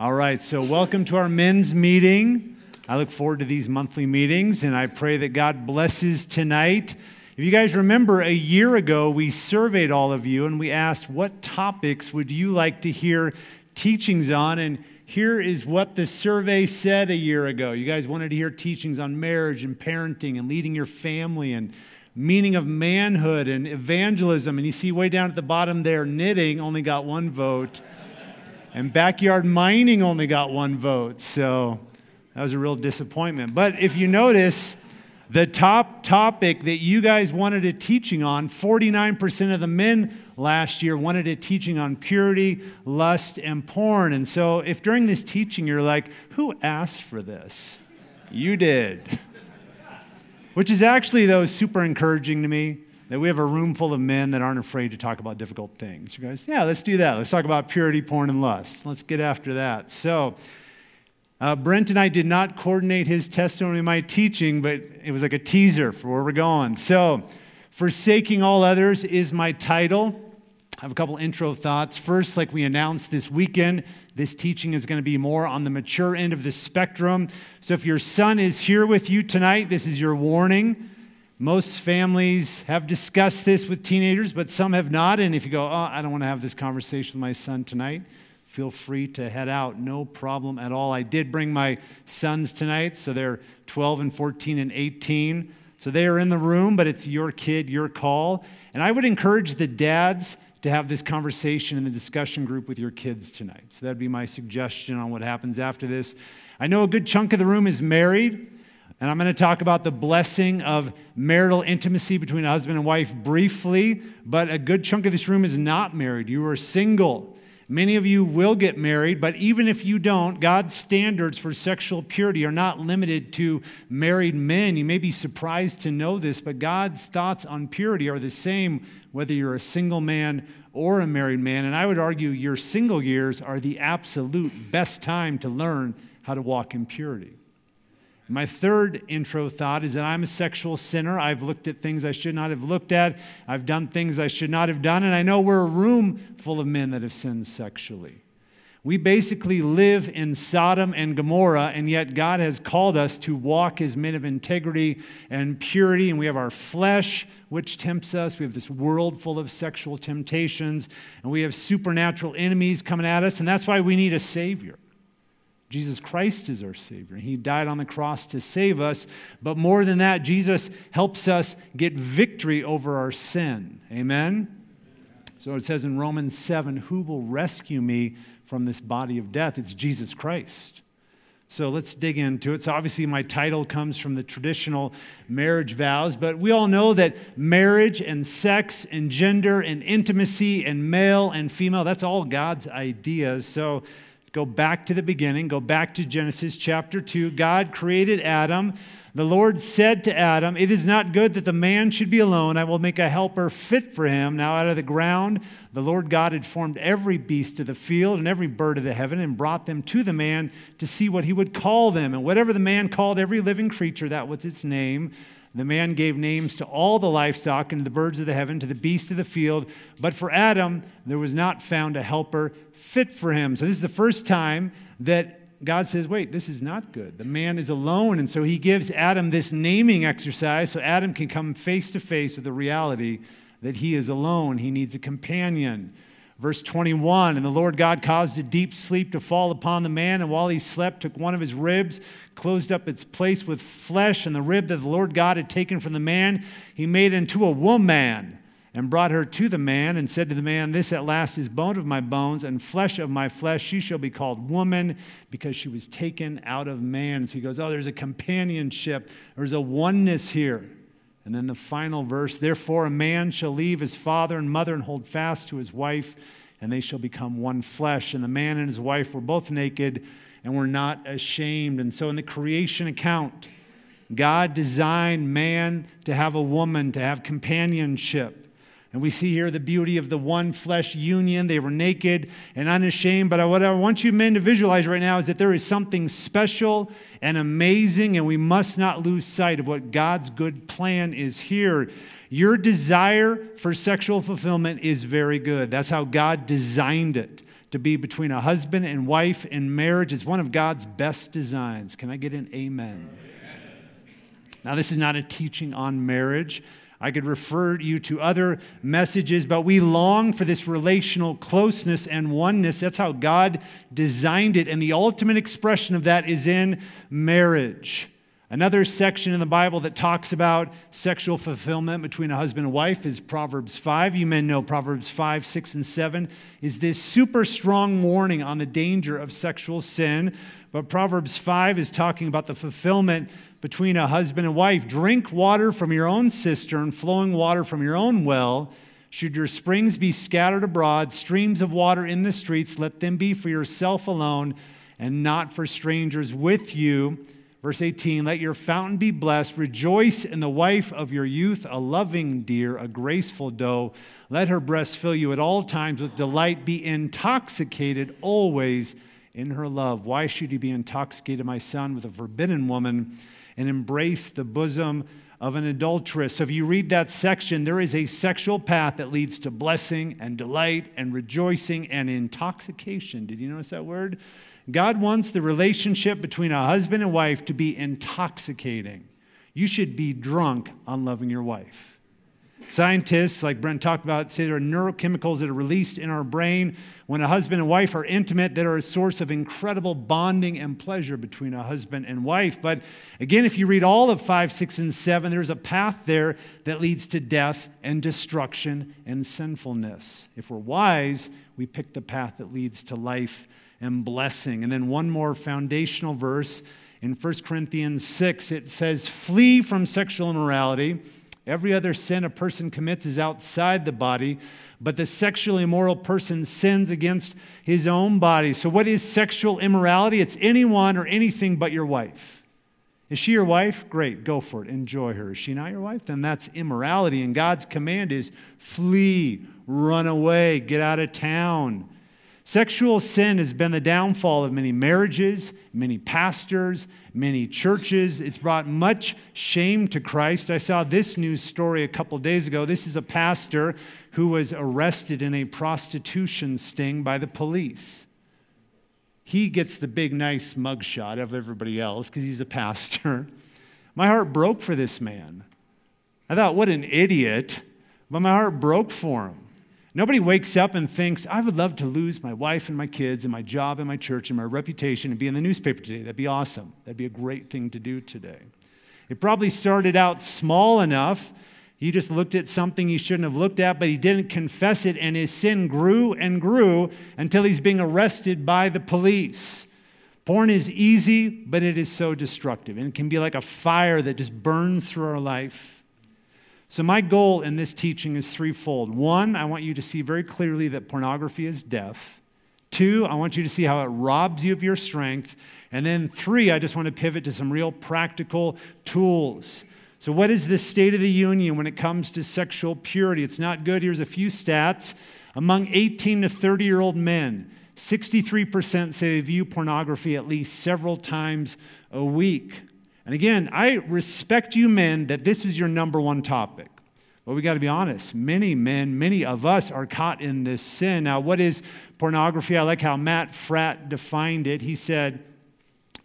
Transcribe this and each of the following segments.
All right, so welcome to our men's meeting. I look forward to these monthly meetings, and I pray that God blesses tonight. If you guys remember, a year ago, we surveyed all of you and we asked, What topics would you like to hear teachings on? And here is what the survey said a year ago. You guys wanted to hear teachings on marriage and parenting and leading your family and meaning of manhood and evangelism. And you see way down at the bottom there, knitting only got one vote. And backyard mining only got one vote. So that was a real disappointment. But if you notice, the top topic that you guys wanted a teaching on, 49% of the men last year wanted a teaching on purity, lust, and porn. And so if during this teaching you're like, who asked for this? You did. Which is actually, though, super encouraging to me that we have a room full of men that aren't afraid to talk about difficult things. You guys, yeah, let's do that. Let's talk about purity, porn, and lust. Let's get after that. So, uh, Brent and I did not coordinate his testimony, my teaching, but it was like a teaser for where we're going. So, Forsaking All Others is my title. I have a couple intro thoughts. First, like we announced this weekend, this teaching is going to be more on the mature end of the spectrum. So, if your son is here with you tonight, this is your warning. Most families have discussed this with teenagers, but some have not. And if you go, oh, I don't want to have this conversation with my son tonight, feel free to head out. No problem at all. I did bring my sons tonight, so they're 12 and 14 and 18. So they are in the room, but it's your kid, your call. And I would encourage the dads to have this conversation in the discussion group with your kids tonight. So that'd be my suggestion on what happens after this. I know a good chunk of the room is married. And I'm going to talk about the blessing of marital intimacy between a husband and wife briefly, but a good chunk of this room is not married. You are single. Many of you will get married, but even if you don't, God's standards for sexual purity are not limited to married men. You may be surprised to know this, but God's thoughts on purity are the same whether you're a single man or a married man. And I would argue your single years are the absolute best time to learn how to walk in purity. My third intro thought is that I'm a sexual sinner. I've looked at things I should not have looked at. I've done things I should not have done. And I know we're a room full of men that have sinned sexually. We basically live in Sodom and Gomorrah, and yet God has called us to walk as men of integrity and purity. And we have our flesh, which tempts us. We have this world full of sexual temptations, and we have supernatural enemies coming at us. And that's why we need a Savior. Jesus Christ is our Savior. He died on the cross to save us. But more than that, Jesus helps us get victory over our sin. Amen? So it says in Romans 7 Who will rescue me from this body of death? It's Jesus Christ. So let's dig into it. So, obviously, my title comes from the traditional marriage vows, but we all know that marriage and sex and gender and intimacy and male and female, that's all God's ideas. So, Go back to the beginning, go back to Genesis chapter 2. God created Adam. The Lord said to Adam, It is not good that the man should be alone. I will make a helper fit for him. Now, out of the ground, the Lord God had formed every beast of the field and every bird of the heaven and brought them to the man to see what he would call them. And whatever the man called every living creature, that was its name. The man gave names to all the livestock and the birds of the heaven, to the beasts of the field. But for Adam, there was not found a helper fit for him. So this is the first time that God says, wait, this is not good. The man is alone. And so he gives Adam this naming exercise so Adam can come face to face with the reality that he is alone. He needs a companion. Verse 21 And the Lord God caused a deep sleep to fall upon the man, and while he slept, took one of his ribs, closed up its place with flesh, and the rib that the Lord God had taken from the man, he made into a woman, and brought her to the man, and said to the man, This at last is bone of my bones, and flesh of my flesh. She shall be called woman, because she was taken out of man. So he goes, Oh, there's a companionship, there's a oneness here. And then the final verse Therefore, a man shall leave his father and mother and hold fast to his wife, and they shall become one flesh. And the man and his wife were both naked and were not ashamed. And so, in the creation account, God designed man to have a woman, to have companionship. And we see here the beauty of the one flesh union. They were naked and unashamed. But what I want you men to visualize right now is that there is something special and amazing, and we must not lose sight of what God's good plan is here. Your desire for sexual fulfillment is very good. That's how God designed it. to be between a husband and wife in marriage. It's one of God's best designs. Can I get an amen? amen? Now, this is not a teaching on marriage. I could refer you to other messages, but we long for this relational closeness and oneness. That's how God designed it. And the ultimate expression of that is in marriage. Another section in the Bible that talks about sexual fulfillment between a husband and wife is Proverbs 5. You men know Proverbs 5, 6, and 7 is this super strong warning on the danger of sexual sin. But Proverbs 5 is talking about the fulfillment between a husband and wife. Drink water from your own cistern, flowing water from your own well. Should your springs be scattered abroad, streams of water in the streets, let them be for yourself alone and not for strangers with you. Verse 18, let your fountain be blessed. Rejoice in the wife of your youth, a loving deer, a graceful doe. Let her breast fill you at all times with delight. Be intoxicated always in her love. Why should you be intoxicated, my son, with a forbidden woman and embrace the bosom of an adulteress? So if you read that section, there is a sexual path that leads to blessing and delight and rejoicing and intoxication. Did you notice that word? God wants the relationship between a husband and wife to be intoxicating. You should be drunk on loving your wife. Scientists, like Brent talked about, say there are neurochemicals that are released in our brain when a husband and wife are intimate that are a source of incredible bonding and pleasure between a husband and wife. But again, if you read all of 5, 6, and 7, there's a path there that leads to death and destruction and sinfulness. If we're wise, we pick the path that leads to life and blessing. And then one more foundational verse in 1 Corinthians 6, it says, Flee from sexual immorality. Every other sin a person commits is outside the body, but the sexually immoral person sins against his own body. So, what is sexual immorality? It's anyone or anything but your wife. Is she your wife? Great, go for it. Enjoy her. Is she not your wife? Then that's immorality. And God's command is flee, run away, get out of town. Sexual sin has been the downfall of many marriages, many pastors, many churches. It's brought much shame to Christ. I saw this news story a couple days ago. This is a pastor who was arrested in a prostitution sting by the police. He gets the big, nice mugshot of everybody else because he's a pastor. My heart broke for this man. I thought, what an idiot, but my heart broke for him. Nobody wakes up and thinks, I would love to lose my wife and my kids and my job and my church and my reputation and be in the newspaper today. That'd be awesome. That'd be a great thing to do today. It probably started out small enough. He just looked at something he shouldn't have looked at, but he didn't confess it, and his sin grew and grew until he's being arrested by the police. Porn is easy, but it is so destructive, and it can be like a fire that just burns through our life. So, my goal in this teaching is threefold. One, I want you to see very clearly that pornography is death. Two, I want you to see how it robs you of your strength. And then three, I just want to pivot to some real practical tools. So, what is the state of the union when it comes to sexual purity? It's not good. Here's a few stats. Among 18 to 30 year old men, 63% say they view pornography at least several times a week. And again, I respect you men that this is your number one topic. But we got to be honest. Many men, many of us are caught in this sin. Now, what is pornography? I like how Matt Fradd defined it. He said,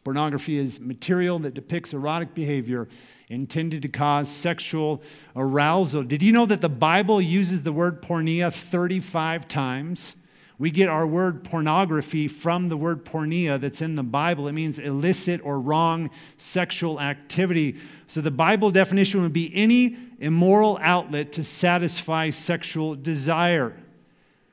Pornography is material that depicts erotic behavior intended to cause sexual arousal. Did you know that the Bible uses the word porneia 35 times? We get our word pornography from the word porneia that's in the Bible. It means illicit or wrong sexual activity. So the Bible definition would be any immoral outlet to satisfy sexual desire.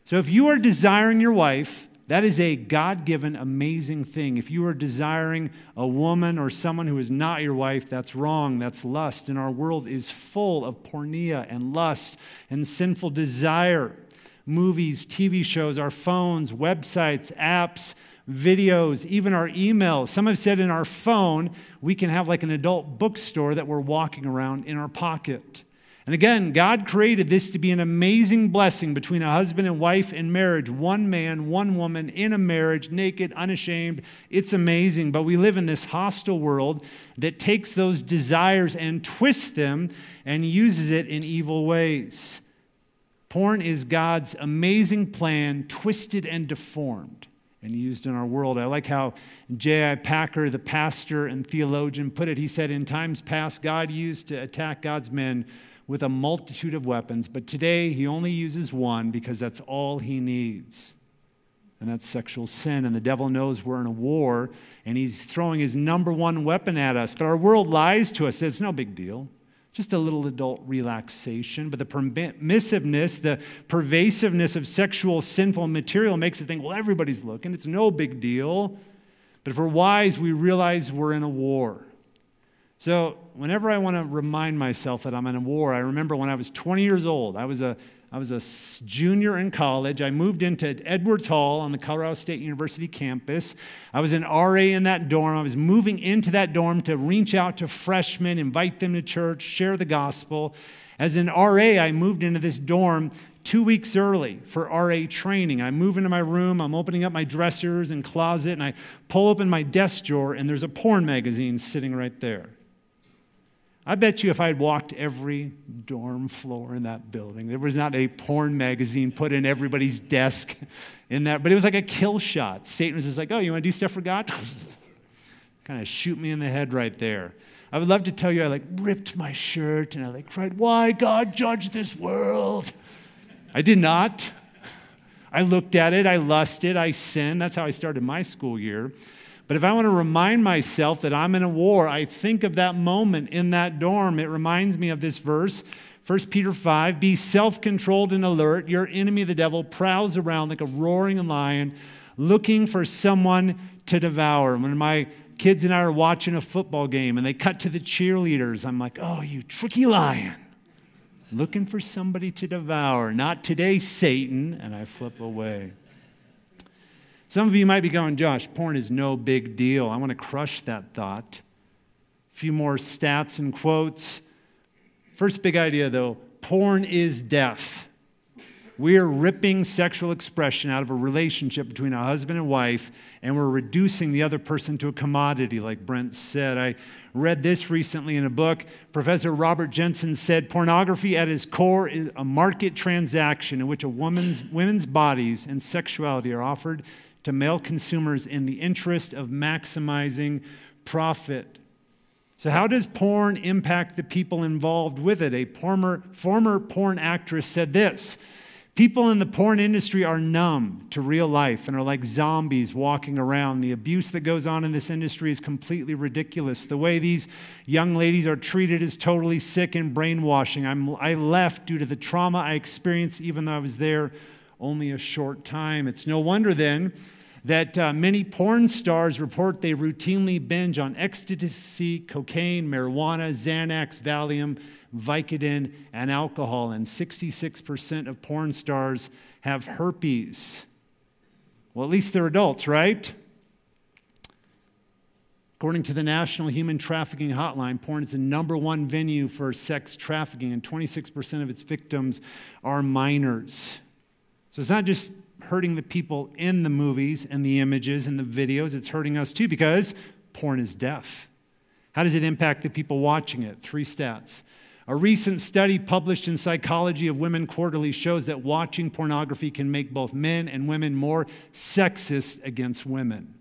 So if you are desiring your wife, that is a God given amazing thing. If you are desiring a woman or someone who is not your wife, that's wrong. That's lust. And our world is full of porneia and lust and sinful desire movies, TV shows, our phones, websites, apps, videos, even our emails. Some have said in our phone, we can have like an adult bookstore that we're walking around in our pocket. And again, God created this to be an amazing blessing between a husband and wife in marriage. One man, one woman in a marriage, naked, unashamed. It's amazing. But we live in this hostile world that takes those desires and twists them and uses it in evil ways. Porn is God's amazing plan, twisted and deformed and used in our world. I like how J.I. Packer, the pastor and theologian, put it. He said, In times past, God used to attack God's men with a multitude of weapons, but today he only uses one because that's all he needs. And that's sexual sin. And the devil knows we're in a war, and he's throwing his number one weapon at us. But our world lies to us. It's no big deal just a little adult relaxation. But the permissiveness, the pervasiveness of sexual sinful material makes it think, well, everybody's looking. It's no big deal. But if we're wise, we realize we're in a war. So whenever I want to remind myself that I'm in a war, I remember when I was 20 years old, I was a I was a junior in college. I moved into Edwards Hall on the Colorado State University campus. I was an RA in that dorm. I was moving into that dorm to reach out to freshmen, invite them to church, share the gospel. As an RA, I moved into this dorm two weeks early for RA training. I move into my room, I'm opening up my dressers and closet, and I pull open my desk drawer, and there's a porn magazine sitting right there. I bet you if I had walked every dorm floor in that building, there was not a porn magazine put in everybody's desk in that, but it was like a kill shot. Satan was just like, oh, you want to do stuff for God? kind of shoot me in the head right there. I would love to tell you I like ripped my shirt and I like cried, why God judge this world? I did not. I looked at it, I lusted, I sinned. That's how I started my school year. But if I want to remind myself that I'm in a war, I think of that moment in that dorm. It reminds me of this verse. 1 Peter 5 Be self controlled and alert. Your enemy, the devil, prowls around like a roaring lion looking for someone to devour. When my kids and I are watching a football game and they cut to the cheerleaders, I'm like, oh, you tricky lion. Looking for somebody to devour. Not today, Satan. And I flip away. Some of you might be going, Josh, porn is no big deal. I want to crush that thought. A few more stats and quotes. First big idea, though porn is death. We are ripping sexual expression out of a relationship between a husband and wife, and we're reducing the other person to a commodity, like Brent said. I read this recently in a book. Professor Robert Jensen said pornography at its core is a market transaction in which a woman's women's bodies and sexuality are offered to male consumers in the interest of maximizing profit. So, how does porn impact the people involved with it? A former, former porn actress said this People in the porn industry are numb to real life and are like zombies walking around. The abuse that goes on in this industry is completely ridiculous. The way these young ladies are treated is totally sick and brainwashing. I'm, I left due to the trauma I experienced, even though I was there only a short time. It's no wonder then that uh, many porn stars report they routinely binge on ecstasy, cocaine, marijuana, Xanax, Valium, Vicodin, and alcohol. And 66% of porn stars have herpes. Well, at least they're adults, right? According to the National Human Trafficking Hotline, porn is the number one venue for sex trafficking, and 26% of its victims are minors. So it's not just hurting the people in the movies and the images and the videos, it's hurting us too because porn is deaf. How does it impact the people watching it? Three stats. A recent study published in Psychology of Women Quarterly shows that watching pornography can make both men and women more sexist against women.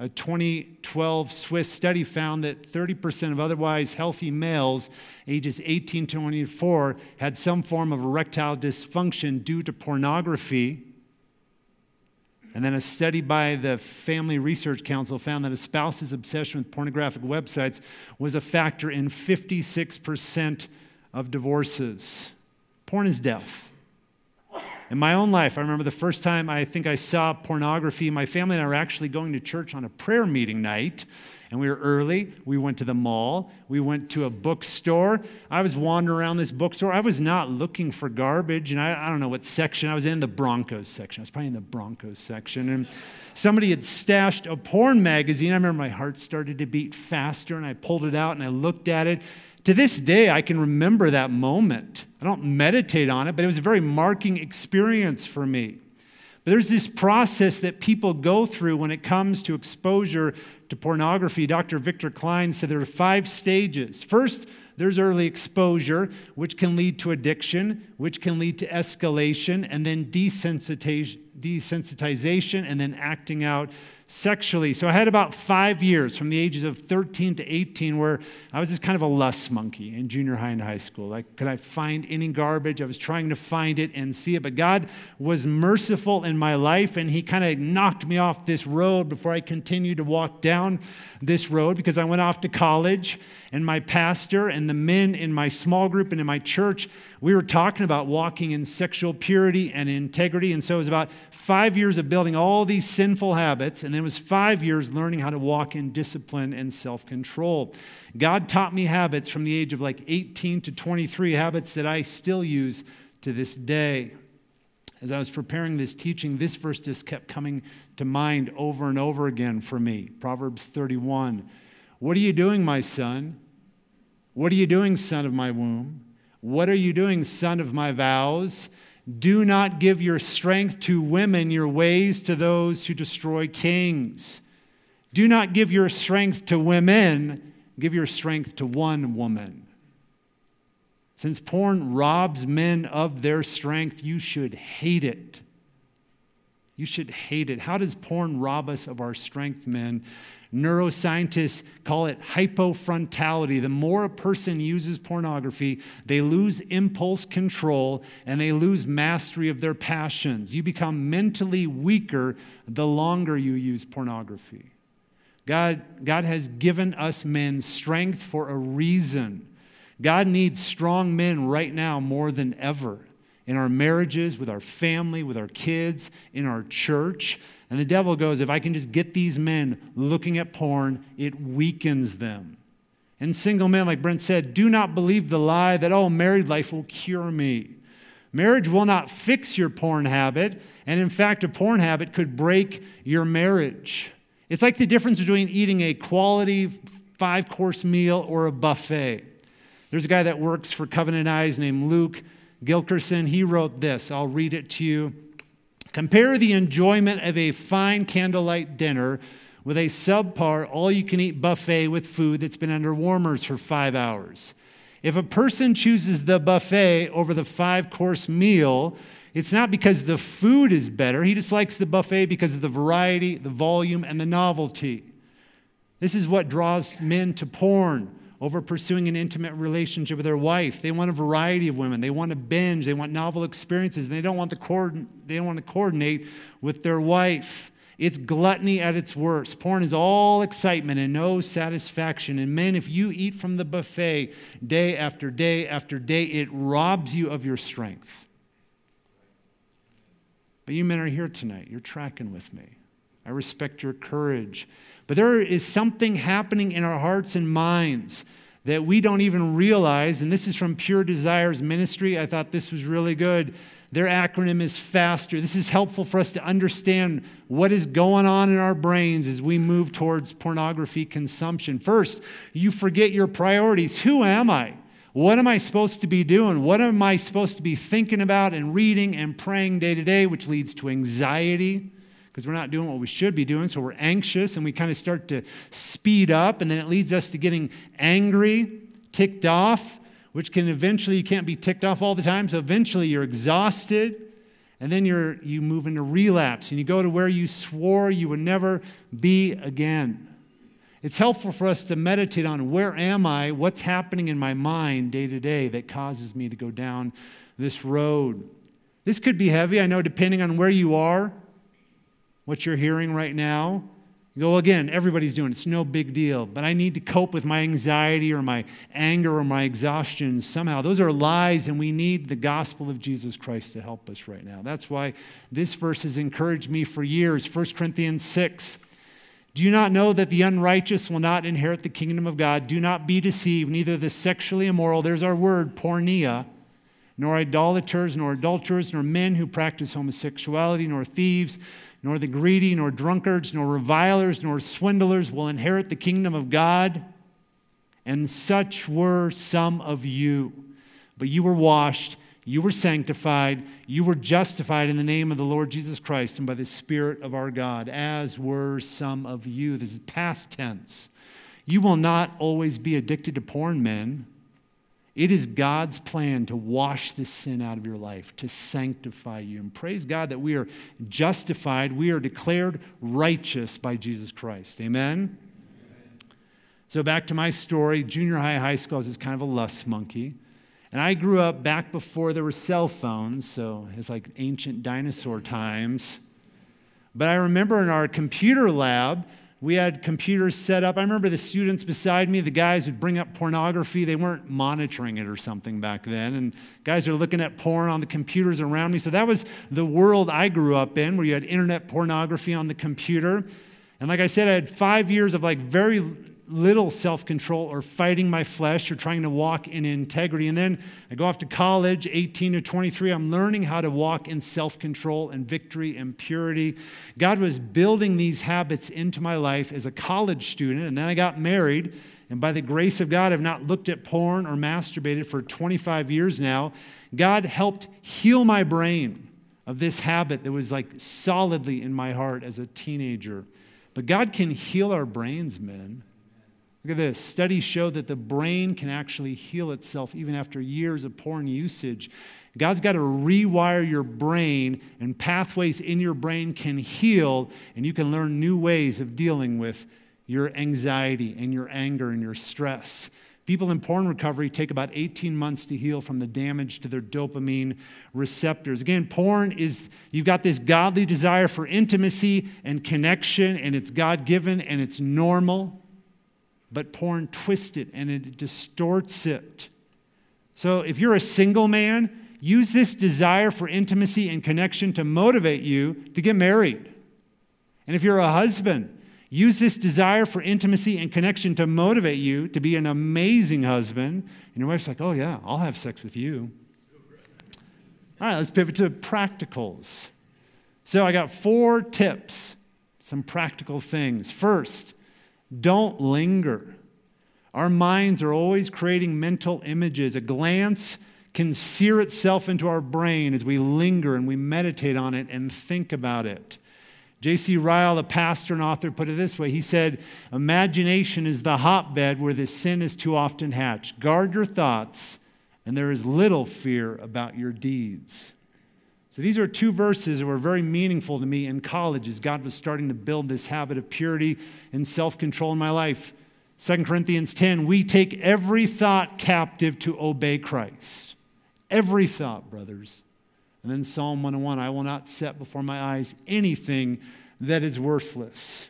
A 2012 Swiss study found that 30% of otherwise healthy males ages 18 to 24 had some form of erectile dysfunction due to pornography. And then a study by the Family Research Council found that a spouse's obsession with pornographic websites was a factor in 56% of divorces. Porn is death. In my own life, I remember the first time I think I saw pornography. My family and I were actually going to church on a prayer meeting night, and we were early. We went to the mall, we went to a bookstore. I was wandering around this bookstore. I was not looking for garbage, and I, I don't know what section. I was in the Broncos section. I was probably in the Broncos section. And somebody had stashed a porn magazine. I remember my heart started to beat faster, and I pulled it out and I looked at it. To this day, I can remember that moment. I don't meditate on it, but it was a very marking experience for me. But there's this process that people go through when it comes to exposure to pornography. Dr. Victor Cline said there are five stages. First, there's early exposure, which can lead to addiction, which can lead to escalation, and then desensitization, desensitization and then acting out sexually. So I had about five years from the ages of 13 to 18 where I was just kind of a lust monkey in junior high and high school. Like, could I find any garbage? I was trying to find it and see it. But God was merciful in my life and He kind of knocked me off this road before I continued to walk down this road because I went off to college and my pastor and the men in my small group and in my church, we were talking about walking in sexual purity and integrity. And so it was about five years of building all these sinful habits, and then it was five years learning how to walk in discipline and self control. God taught me habits from the age of like 18 to 23, habits that I still use to this day. As I was preparing this teaching, this verse just kept coming to mind over and over again for me Proverbs 31. What are you doing, my son? What are you doing, son of my womb? What are you doing, son of my vows? Do not give your strength to women, your ways to those who destroy kings. Do not give your strength to women, give your strength to one woman. Since porn robs men of their strength, you should hate it. You should hate it. How does porn rob us of our strength, men? Neuroscientists call it hypofrontality. The more a person uses pornography, they lose impulse control and they lose mastery of their passions. You become mentally weaker the longer you use pornography. God, God has given us men strength for a reason. God needs strong men right now more than ever in our marriages, with our family, with our kids, in our church. And the devil goes, if I can just get these men looking at porn, it weakens them. And single men, like Brent said, do not believe the lie that, oh, married life will cure me. Marriage will not fix your porn habit. And in fact, a porn habit could break your marriage. It's like the difference between eating a quality five course meal or a buffet. There's a guy that works for Covenant Eyes named Luke Gilkerson. He wrote this. I'll read it to you. Compare the enjoyment of a fine candlelight dinner with a subpar, all you can eat buffet with food that's been under warmers for five hours. If a person chooses the buffet over the five course meal, it's not because the food is better. He just likes the buffet because of the variety, the volume, and the novelty. This is what draws men to porn over pursuing an intimate relationship with their wife. They want a variety of women. They want to binge. They want novel experiences. They don't want to coordinate, they don't want to coordinate with their wife. It's gluttony at its worst. Porn is all excitement and no satisfaction. And men, if you eat from the buffet day after day after day, it robs you of your strength. But you men are here tonight. You're tracking with me. I respect your courage. But there is something happening in our hearts and minds that we don't even realize. And this is from Pure Desires Ministry. I thought this was really good. Their acronym is FASTER. This is helpful for us to understand what is going on in our brains as we move towards pornography consumption. First, you forget your priorities. Who am I? What am I supposed to be doing? What am I supposed to be thinking about and reading and praying day to day, which leads to anxiety? Because we're not doing what we should be doing. So we're anxious and we kind of start to speed up, and then it leads us to getting angry, ticked off, which can eventually, you can't be ticked off all the time. So eventually you're exhausted, and then you're, you move into relapse and you go to where you swore you would never be again. It's helpful for us to meditate on where am I, what's happening in my mind day to day that causes me to go down this road. This could be heavy, I know, depending on where you are what you're hearing right now. You go, well, again, everybody's doing it. It's no big deal. But I need to cope with my anxiety or my anger or my exhaustion somehow. Those are lies, and we need the gospel of Jesus Christ to help us right now. That's why this verse has encouraged me for years. 1 Corinthians 6. Do you not know that the unrighteous will not inherit the kingdom of God? Do not be deceived. Neither the sexually immoral, there's our word, porneia, nor idolaters, nor adulterers, nor men who practice homosexuality, nor thieves nor the greedy, nor drunkards, nor revilers, nor swindlers will inherit the kingdom of God. And such were some of you. But you were washed, you were sanctified, you were justified in the name of the Lord Jesus Christ and by the Spirit of our God, as were some of you. This is past tense. You will not always be addicted to porn, men. It is God's plan to wash this sin out of your life, to sanctify you. And praise God that we are justified, we are declared righteous by Jesus Christ. Amen? So, back to my story junior high, high school, I was just kind of a lust monkey. And I grew up back before there were cell phones, so it's like ancient dinosaur times. But I remember in our computer lab, we had computers set up. I remember the students beside me, the guys would bring up pornography. They weren't monitoring it or something back then. And guys are looking at porn on the computers around me. So that was the world I grew up in, where you had internet pornography on the computer. And like I said, I had five years of like very little self control or fighting my flesh or trying to walk in integrity. And then I go off to college, 18 to 23. I'm learning how to walk in self control and victory and purity. God was building these habits into my life as a college student. And then I got married. And by the grace of God, I've not looked at porn or masturbated for 25 years now. God helped heal my brain of this habit that was like solidly in my heart as a teenager. But God can heal our brains, men. Look at this. Studies show that the brain can actually heal itself even after years of porn usage. God's got to rewire your brain, and pathways in your brain can heal, and you can learn new ways of dealing with your anxiety and your anger and your stress. People in porn recovery take about 18 months to heal from the damage to their dopamine receptors. Again, porn is, you've got this godly desire for intimacy and connection, and it's God given and it's normal but porn twists it and it distorts it. So if you're a single man, use this desire for intimacy and connection to motivate you to get married. And if you're a husband, use this desire for intimacy and connection to motivate you to be an amazing husband. And your wife's like, oh, yeah, I'll have sex with you. All right, let's pivot to practicals. So I got four tips, some practical things. First, don't linger. Our minds are always creating mental images. A glance can sear itself into our brain as we linger and we meditate on it and think about it. J.C. Ryle, a pastor and author, put it this way He said, Imagination is the hotbed where the sin is too often hatched. Guard your thoughts, and there is little fear about your deeds. So these are two verses that were very meaningful to me in college as God was starting to build this habit of purity and self control in my life. 2 Corinthians 10, we take every thought captive to obey Christ. Every thought, brothers. And then Psalm 101, I will not set before my eyes anything that is worthless.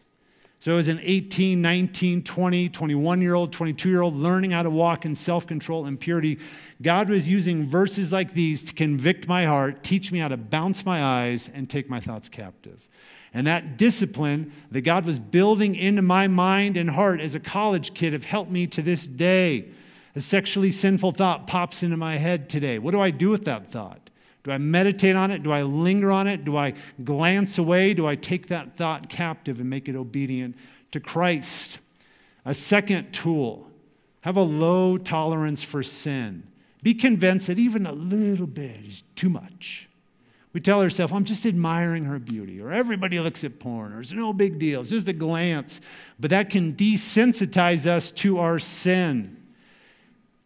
So, as an 18, 19, 20, 21 year old, 22 year old learning how to walk in self control and purity, God was using verses like these to convict my heart, teach me how to bounce my eyes, and take my thoughts captive. And that discipline that God was building into my mind and heart as a college kid have helped me to this day. A sexually sinful thought pops into my head today. What do I do with that thought? Do I meditate on it? Do I linger on it? Do I glance away? Do I take that thought captive and make it obedient to Christ? A second tool have a low tolerance for sin. Be convinced that even a little bit is too much. We tell ourselves, I'm just admiring her beauty, or everybody looks at porn, or it's no big deal, it's just a glance. But that can desensitize us to our sin.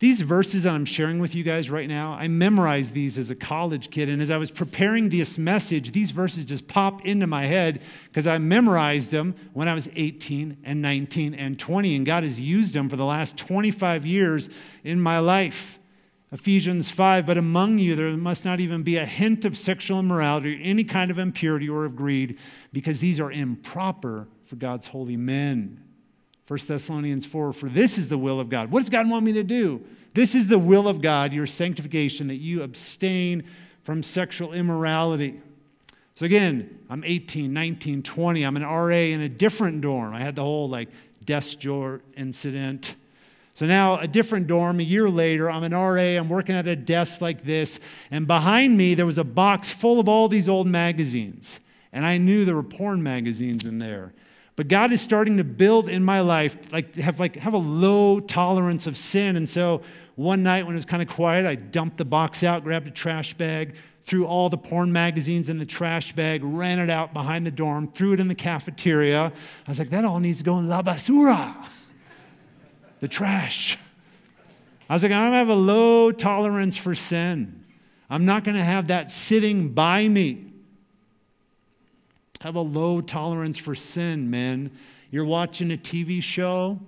These verses that I'm sharing with you guys right now, I memorized these as a college kid. And as I was preparing this message, these verses just popped into my head because I memorized them when I was 18 and 19 and 20. And God has used them for the last 25 years in my life. Ephesians 5, but among you there must not even be a hint of sexual immorality or any kind of impurity or of greed, because these are improper for God's holy men. 1 Thessalonians 4 For this is the will of God. What does God want me to do? This is the will of God, your sanctification, that you abstain from sexual immorality. So again, I'm 18, 19, 20. I'm an RA in a different dorm. I had the whole like desk drawer incident. So now, a different dorm, a year later, I'm an RA, I'm working at a desk like this, and behind me there was a box full of all these old magazines. And I knew there were porn magazines in there. But God is starting to build in my life, like have like have a low tolerance of sin. And so one night when it was kind of quiet, I dumped the box out, grabbed a trash bag, threw all the porn magazines in the trash bag, ran it out behind the dorm, threw it in the cafeteria. I was like, that all needs to go in la basura, the trash. I was like, I'm to have a low tolerance for sin. I'm not going to have that sitting by me. Have a low tolerance for sin, man. You're watching a TV show,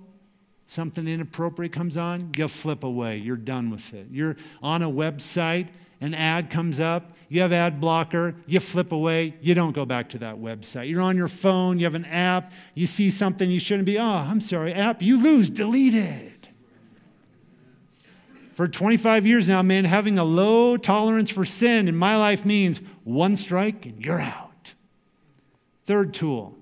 something inappropriate comes on, you flip away. You're done with it. You're on a website, an ad comes up, you have ad blocker, you flip away, you don't go back to that website. You're on your phone, you have an app, you see something you shouldn't be, oh, I'm sorry, app, you lose, delete it. For 25 years now, man, having a low tolerance for sin in my life means one strike and you're out. Third tool,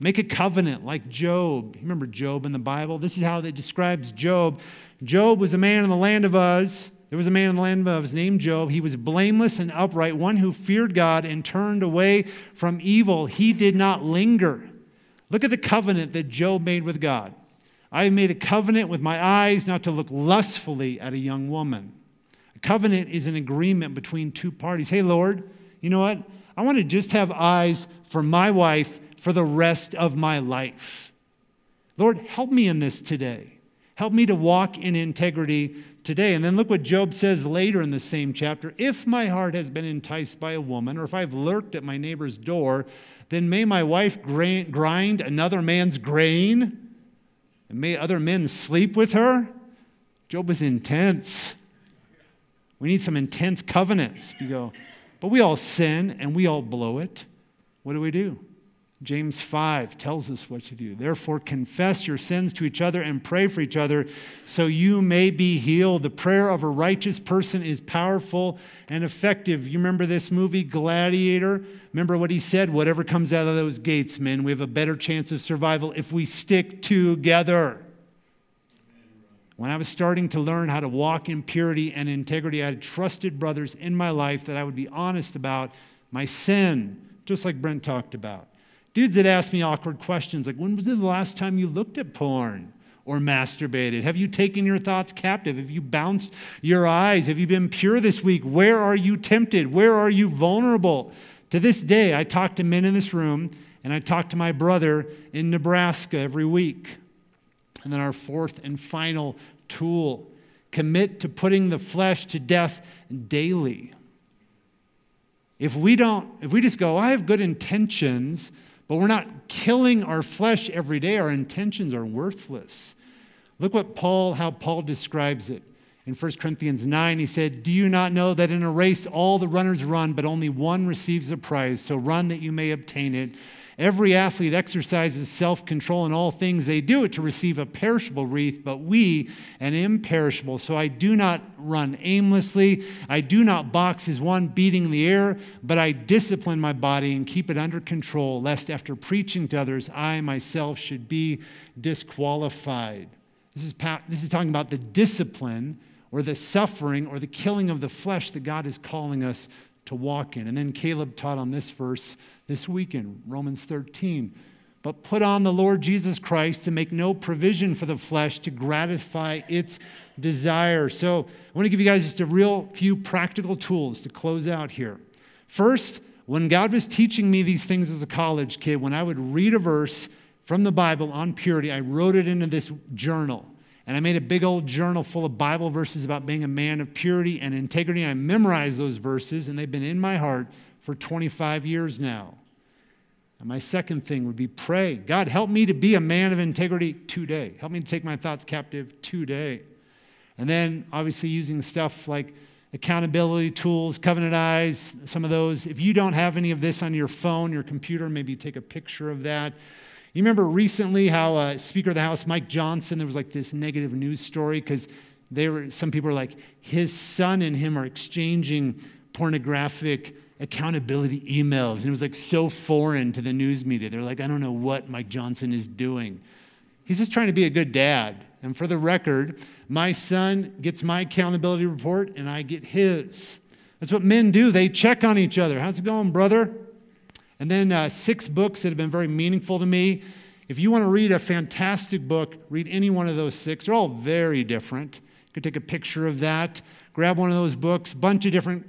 make a covenant like Job. Remember Job in the Bible? This is how it describes Job. Job was a man in the land of Uz there was a man in the land of Uz named Job. He was blameless and upright, one who feared God and turned away from evil. He did not linger. Look at the covenant that Job made with God. I have made a covenant with my eyes not to look lustfully at a young woman. A covenant is an agreement between two parties. Hey, Lord, you know what? I want to just have eyes for my wife for the rest of my life. Lord, help me in this today. Help me to walk in integrity today. And then look what Job says later in the same chapter. If my heart has been enticed by a woman, or if I've lurked at my neighbor's door, then may my wife grind another man's grain, and may other men sleep with her. Job is intense. We need some intense covenants. You go, but we all sin and we all blow it. What do we do? James 5 tells us what to do. Therefore, confess your sins to each other and pray for each other so you may be healed. The prayer of a righteous person is powerful and effective. You remember this movie, Gladiator? Remember what he said? Whatever comes out of those gates, men, we have a better chance of survival if we stick together. When I was starting to learn how to walk in purity and integrity, I had trusted brothers in my life that I would be honest about my sin, just like Brent talked about. Dudes that asked me awkward questions like, when was the last time you looked at porn or masturbated? Have you taken your thoughts captive? Have you bounced your eyes? Have you been pure this week? Where are you tempted? Where are you vulnerable? To this day, I talk to men in this room and I talk to my brother in Nebraska every week. And then our fourth and final tool commit to putting the flesh to death daily. If we don't, if we just go, I have good intentions, but we're not killing our flesh every day. Our intentions are worthless. Look what Paul, how Paul describes it. In 1 Corinthians 9, he said, Do you not know that in a race all the runners run, but only one receives a prize? So run that you may obtain it. Every athlete exercises self control in all things. They do it to receive a perishable wreath, but we an imperishable. So I do not run aimlessly. I do not box as one beating the air, but I discipline my body and keep it under control, lest after preaching to others, I myself should be disqualified. This is, this is talking about the discipline or the suffering or the killing of the flesh that God is calling us to walk in. And then Caleb taught on this verse this weekend, Romans 13. But put on the Lord Jesus Christ to make no provision for the flesh to gratify its desire. So I want to give you guys just a real few practical tools to close out here. First, when God was teaching me these things as a college kid, when I would read a verse from the Bible on purity, I wrote it into this journal. And I made a big old journal full of Bible verses about being a man of purity and integrity. And I memorized those verses, and they've been in my heart for 25 years now. And my second thing would be pray. God, help me to be a man of integrity today. Help me to take my thoughts captive today. And then, obviously, using stuff like accountability tools, covenant eyes, some of those. If you don't have any of this on your phone, your computer, maybe take a picture of that. You remember recently how uh, Speaker of the House Mike Johnson, there was like this negative news story because they were some people were like his son and him are exchanging pornographic accountability emails and it was like so foreign to the news media. They're like, I don't know what Mike Johnson is doing. He's just trying to be a good dad. And for the record, my son gets my accountability report and I get his. That's what men do. They check on each other. How's it going, brother? And then uh, six books that have been very meaningful to me. If you want to read a fantastic book, read any one of those six. They're all very different. You could take a picture of that, grab one of those books, bunch of different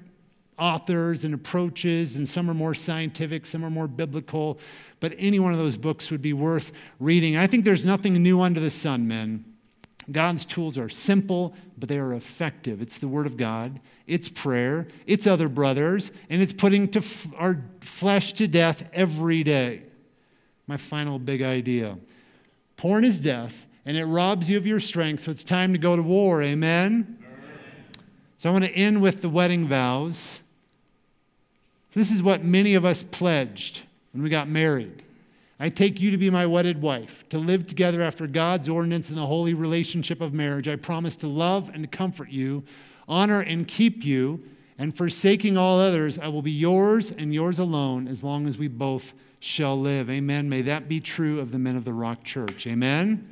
authors and approaches, and some are more scientific, some are more biblical, but any one of those books would be worth reading. I think there's nothing new under the sun, men. God's tools are simple, but they are effective. It's the Word of God, it's prayer, it's other brothers, and it's putting to f- our flesh to death every day. My final big idea porn is death, and it robs you of your strength, so it's time to go to war. Amen? So I want to end with the wedding vows. This is what many of us pledged when we got married. I take you to be my wedded wife, to live together after God's ordinance in the holy relationship of marriage. I promise to love and comfort you, honor and keep you, and forsaking all others, I will be yours and yours alone as long as we both shall live. Amen. May that be true of the men of the Rock Church. Amen.